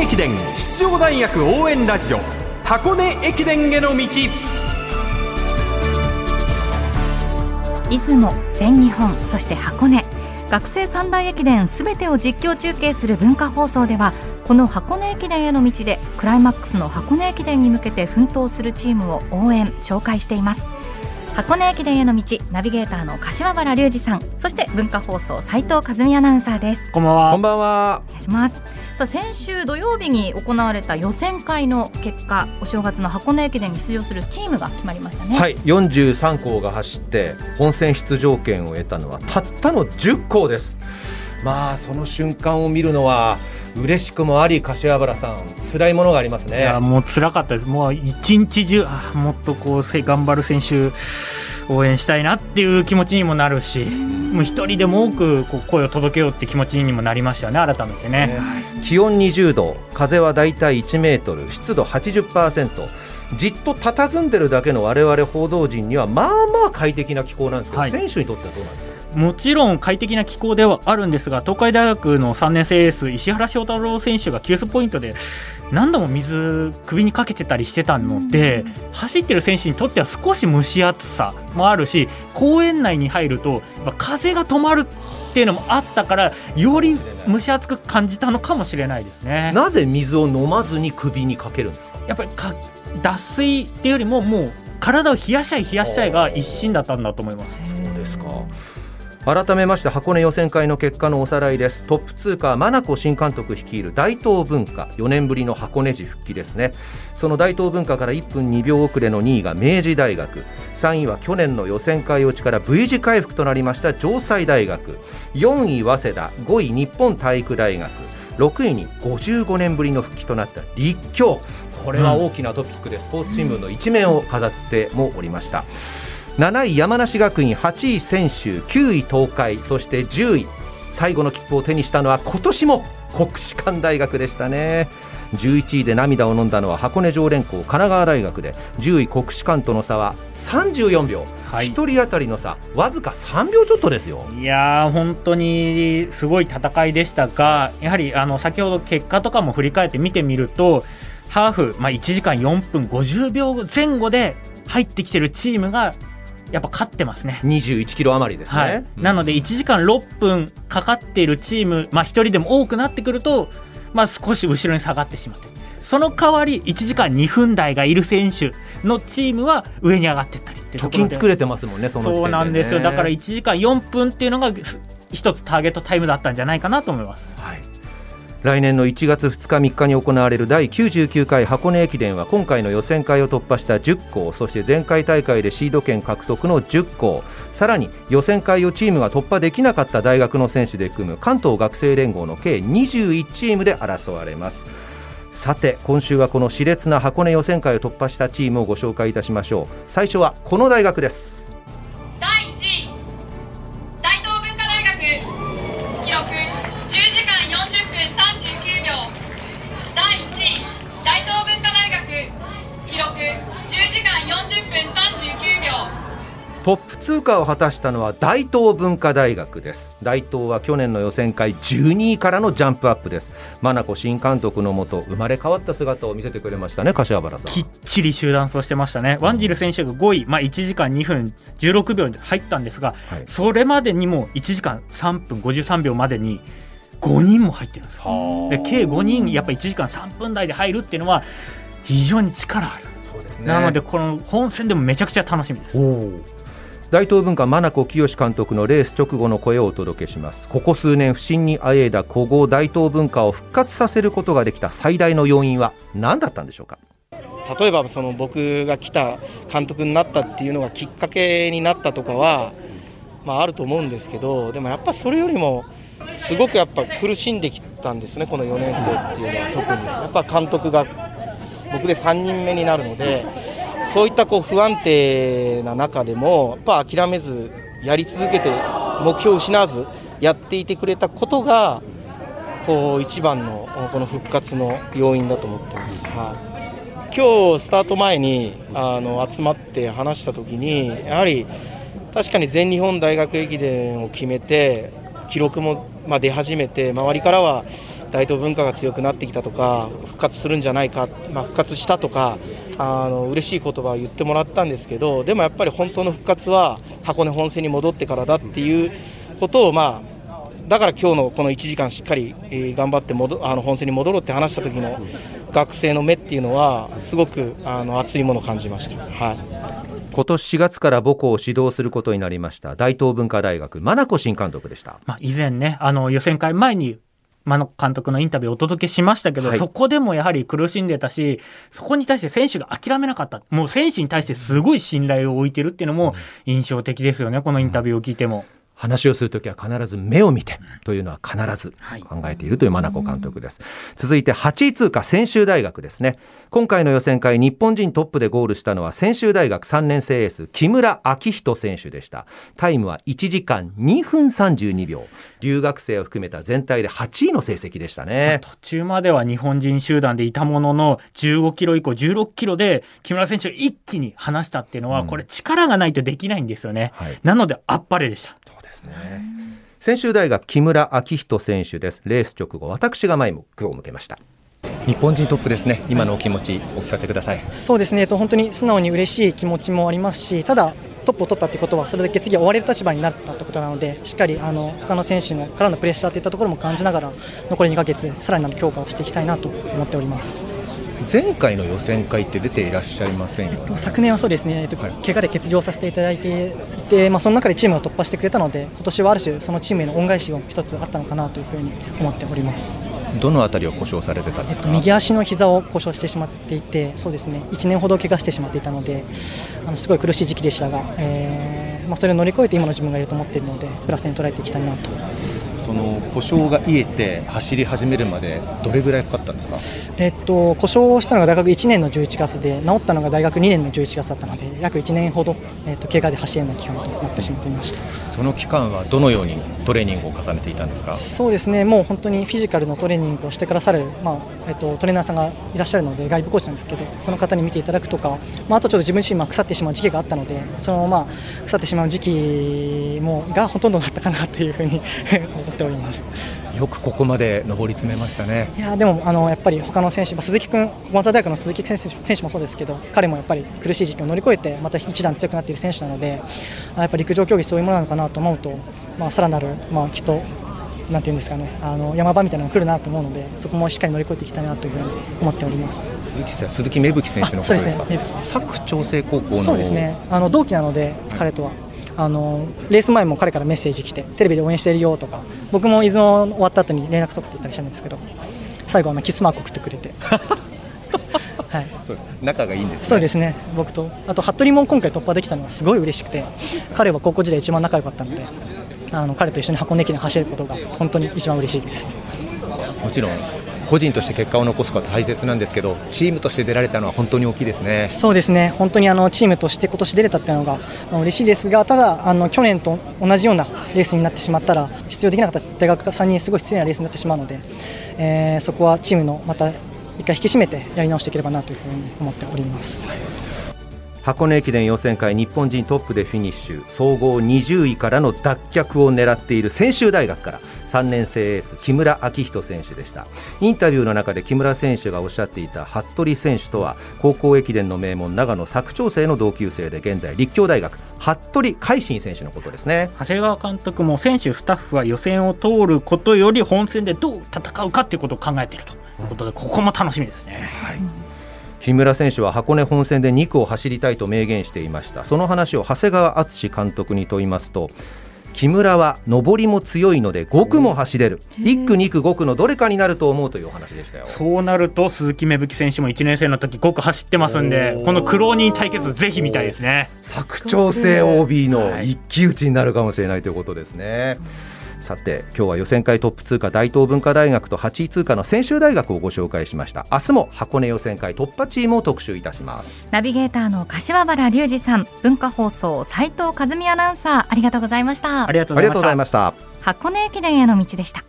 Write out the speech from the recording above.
根駅伝出場大学応援ラジオ箱根駅伝への道。出雲全日本そして箱根。学生三大駅伝すべてを実況中継する文化放送ではこの箱根駅伝への道でクライマックスの箱根駅伝に向けて奮闘するチームを応援紹介しています。箱根駅伝への道ナビゲーターの柏原隆二さん。そして文化放送斉藤和美アナウンサーです。こんばんはこんばんは。お願いしますさあ先週土曜日に行われた予選会の結果お正月の箱根駅伝に出場するチームが決まりましたね。はい43校が走って本戦出場権を得たのはたったの10校です。まあその瞬間を見るのは嬉しくもあり柏原さん辛いものがありますね。いやもう辛かったです。もう一日中あもっとこうせ頑張る選手応援したいなっていう気持ちにもなるしもう一人でも多くこう声を届けようって気持ちにもなりましたよね改めてね、ね気温20度風はだいたい1メートル湿度80%じっと佇んでるだけの我々報道陣にはまあまあ快適な気候なんですけど、はい。選手にとってはどうなんですか？もちろん快適な気候ではあるんですが東海大学の3年生エース石原翔太郎選手が急須ポイントで何度も水首にかけてたりしてたので走ってる選手にとっては少し蒸し暑さもあるし公園内に入ると風が止まるっていうのもあったからより蒸し暑く感じたのかもしれないですね。なぜ水を飲まずに首にかけるんですか？やっぱりか脱水っていうよりももう体を冷やしたい冷やしたいが一心だったんだと思います。そうですか改めまして箱根予選会の結果のおさらいです。トップ通過真名子新監督率いる大東文化。4年ぶりの箱根路復帰ですね。その大東文化から1分2秒遅れの2位が明治大学。3位は去年の予選会落ちから V 字回復となりました城西大学。4位早稲田。5位日本体育大学。6位に55年ぶりの復帰となった立教。これは大きなトピックでスポーツ新聞の一面を飾ってもおりました、7位山梨学院8位専修9位東海そして10位最後の切符を手にしたのは今年も国士舘大学でしたね。11位で涙を飲んだのは箱根常連校神奈川大学で10位国士舘との差は34秒、はい。1人当たりの差わずか3秒ちょっとですよ。いやー本当にすごい戦いでしたがやはりあの先ほど結果とかも振り返って見てみるとハーフ、まあ、1時間4分50秒前後で入ってきてるチームがやっぱ勝ってますね。21キロ余りですね、はい、なので1時間6分かかっているチーム、まあ、1人でも多くなってくると、まあ、少し後ろに下がってしまって。その代わり1時間2分台がいる選手のチームは上に上がっていったりっていうと貯金作れてますもんねその時点で、ね、そうなんですよ。だから1時間4分っていうのがす一つターゲットタイムだったんじゃないかなと思います。はい来年の1月2日3日に行われる第99回箱根駅伝は今回の予選会を突破した10校そして前回大会でシード権獲得の10校さらに予選会をチームが突破できなかった大学の選手で組む関東学生連合の計21チームで争われます。さて今週はこの熾烈な箱根予選会を突破したチームをご紹介いたしましょう。最初はこの大学です。40分39秒。トップ通過を果たしたのは大東文化大学です。大東は去年の予選会12位からのジャンプアップです。真名子新監督のもと生まれ変わった姿を見せてくれましたね柏原さんきっちり集団走してましたね、ワンジル選手が5位、まあ、1時間2分16秒で入ったんですが、はい。それまでにも1時間3分53秒までに5人も入ってるんですよ。で計5人、やっぱ1時間3分台で入るっていうのは、非常に力ある、ね。なので、この本戦でもめちゃくちゃ楽しみです。大東文化真名子清監督のレース直後の声をお届けします。ここ数年不振にあえいだ古豪大東文化を復活させることができた最大の要因は何だったんでしょうか？例えばその僕が来た監督になったっていうのがきっかけになったとかは、まあ、あると思うんですけどでもやっぱそれよりもすごくやっぱ苦しんできたんですねこの4年生っていうのは特に。やっぱ監督が僕で3人目になるのでそういったこう不安定な中でもやっぱ諦めずやり続けて目標を失わずやっていてくれたことがこう一番のこの復活の要因だと思ってます。はい今日スタート前にあの集まって話したときにやはり確かに全日本大学駅伝を決めて記録もまあ出始めて周りからは大東文化が強くなってきたとか復活するんじゃないか、まあ、復活したとかあの嬉しい言葉を言ってもらったんですけどでもやっぱり本当の復活は箱根本線に戻ってからだっていうことをまあだから今日のこの1時間しっかり、えー頑張って戻あの本戦に戻ろうって話した時の学生の目っていうのはすごくあの熱いものを感じました。はい今年4月から母校を指導することになりました大東文化大学真名子新監督でしたまあ、以前ね、あの予選会前に真野監督のインタビューをお届けしましたけど、はい。そこでもやはり苦しんでたし、そこに対して選手が諦めなかった、もう選手に対してすごい信頼を置いてるっていうのも印象的ですよね、このインタビューを聞いても。話をするときは必ず目を見てというのは必ず考えているという真名子監督です、続いて8位通過専修大学ですね。今回の予選会日本人トップでゴールしたのは専修大学3年生エース木村明人選手でした。タイムは1時間2分32秒。留学生を含めた全体で8位の成績でしたね。途中までは日本人集団でいたものの15キロ以降16キロで木村選手を一気に離したっていうのは、うん。これ力がないとできないんですよね、はい。なのであっぱれでしたですね。専修大学木村明人選手です。レース直後私が前目を向けました。日本人トップですね、今のお気持ち、お聞かせください。そうですね、えっと本当に素直に嬉しい気持ちもありますし、ただ、トップを取ったということは、それだけ次は追われる立場になったということなので、しっかりあの他の選手のからのプレッシャーといったところも感じながら、残り2ヶ月、さらなる強化をしていきたいなと思っております。前回の予選会って出ていらっしゃいませんよね。昨年はそうですね、えっとはい怪我で欠場させていただいていて、まあ、その中でチームが突破してくれたので、今年はある種、そのチームへの恩返しを一つあったのかなというふうに思っております。どのあたりを故障されてたんですか？えっと、右足の膝を故障してしまっていて、そうですね、1年ほど怪我してしまっていたので、あのすごい苦しい時期でしたが、えーまあ、それを乗り越えて今の自分がいると思っているので、プラスに捉えていきたいなと。その故障が癒えて走り始めるまでどれぐらいかかったんですか？えっと、故障をしたのが大学1年の11月で、治ったのが大学2年の11月だったので、約1年ほど、えっと、怪我で走るような期間となってしまっていました。その期間はどのようにトレーニングを重ねていたんですか？そうですね、もう本当にフィジカルのトレーニングをしてくださる、まあえっと、トレーナーさんがいらっしゃるので、外部コーチなんですけど、その方に見ていただくとか、まあ、あとちょっと自分自身、まあ腐ってしまう時期があったので、そのまあ腐ってしまう時期もがほとんどだったかなというふうに思っております。よくここまで上り詰めましたね。いやでもあのやっぱり他の選手、まあ、鈴木君、小松大学の鈴木選手選手もそうですけど、彼もやっぱり苦しい時期を乗り越えて、また一段強くなっている選手なので、あやっぱり陸上競技、そういうものなのかなと思うと、まあ、さらなる、まあ、きっと、なんていうんですかね、あの山場みたいなのが来るなと思うので、そこもしっかり乗り越えていきたいなというふうに思っております。鈴木芽吹選手のことですか？あそうですね佐久長聖高校の。そうですねあの同期なので、彼とは。あのレース前も彼からメッセージ来てテレビで応援してるよとか僕も出雲終わった後に連絡取っていったりしたんですけど最後はあのキスマーク送ってくれて、はい、そう仲がいいんです、ね。そうですね僕とあと服部も今回突破できたのはすごい嬉しくて彼は高校時代一番仲良かったのであの彼と一緒に箱根駅伝走れることが本当に一番嬉しいです。もちろん個人として結果を残すことは大切なんですけど、チームとして出られたのは本当に大きいですね。そうですね、本当にあのチームとして今年出れたっていうのが、まあ、嬉しいですが、ただ、あの去年と同じようなレースになってしまったら、出場できなかった大学3人、すごい失礼なレースになってしまうので、えーそこはチームのまた一回引き締めてやり直していければなというふうに思っております。箱根駅伝予選会日本人トップでフィニッシュ総合20位からの脱却を狙っている専修大学から3年生エース木村明人選手でした。インタビューの中で木村選手がおっしゃっていた服部選手とは高校駅伝の名門長野佐久長聖の同級生で現在立教大学服部海進選手のことですね。長谷川監督も選手、スタッフは予選を通ることより本戦でどう戦うかということを考えていると。いうことで、ここも楽しみですね。木村選手は箱根本戦で2区を走りたいと明言していました。その話を長谷川敦監督に問いますと木村は上りも強いので5区も走れる。1区2区5区のどれかになると思うというお話でしたよ。そうなると鈴木芽吹選手も1年生の時5区走ってますんで、この苦労人対決、ぜひ見たいですね。佐久長聖 OB のはい。一騎打ちになるかもしれないということですね。さて今日は予選会トップ通過大東文化大学と8位通過の専修大学をご紹介しました。明日も箱根予選会突破チームを特集いたします。ナビゲーターの柏原隆二さん文化放送斉藤和美アナウンサーありがとうございました。ありがとうございました。箱根駅伝への道でした